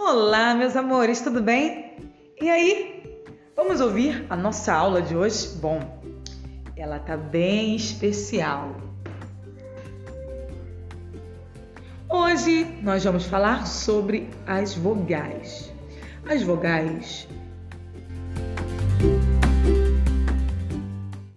Olá, meus amores, tudo bem? E aí? Vamos ouvir a nossa aula de hoje? Bom, ela tá bem especial. Hoje nós vamos falar sobre as vogais. As vogais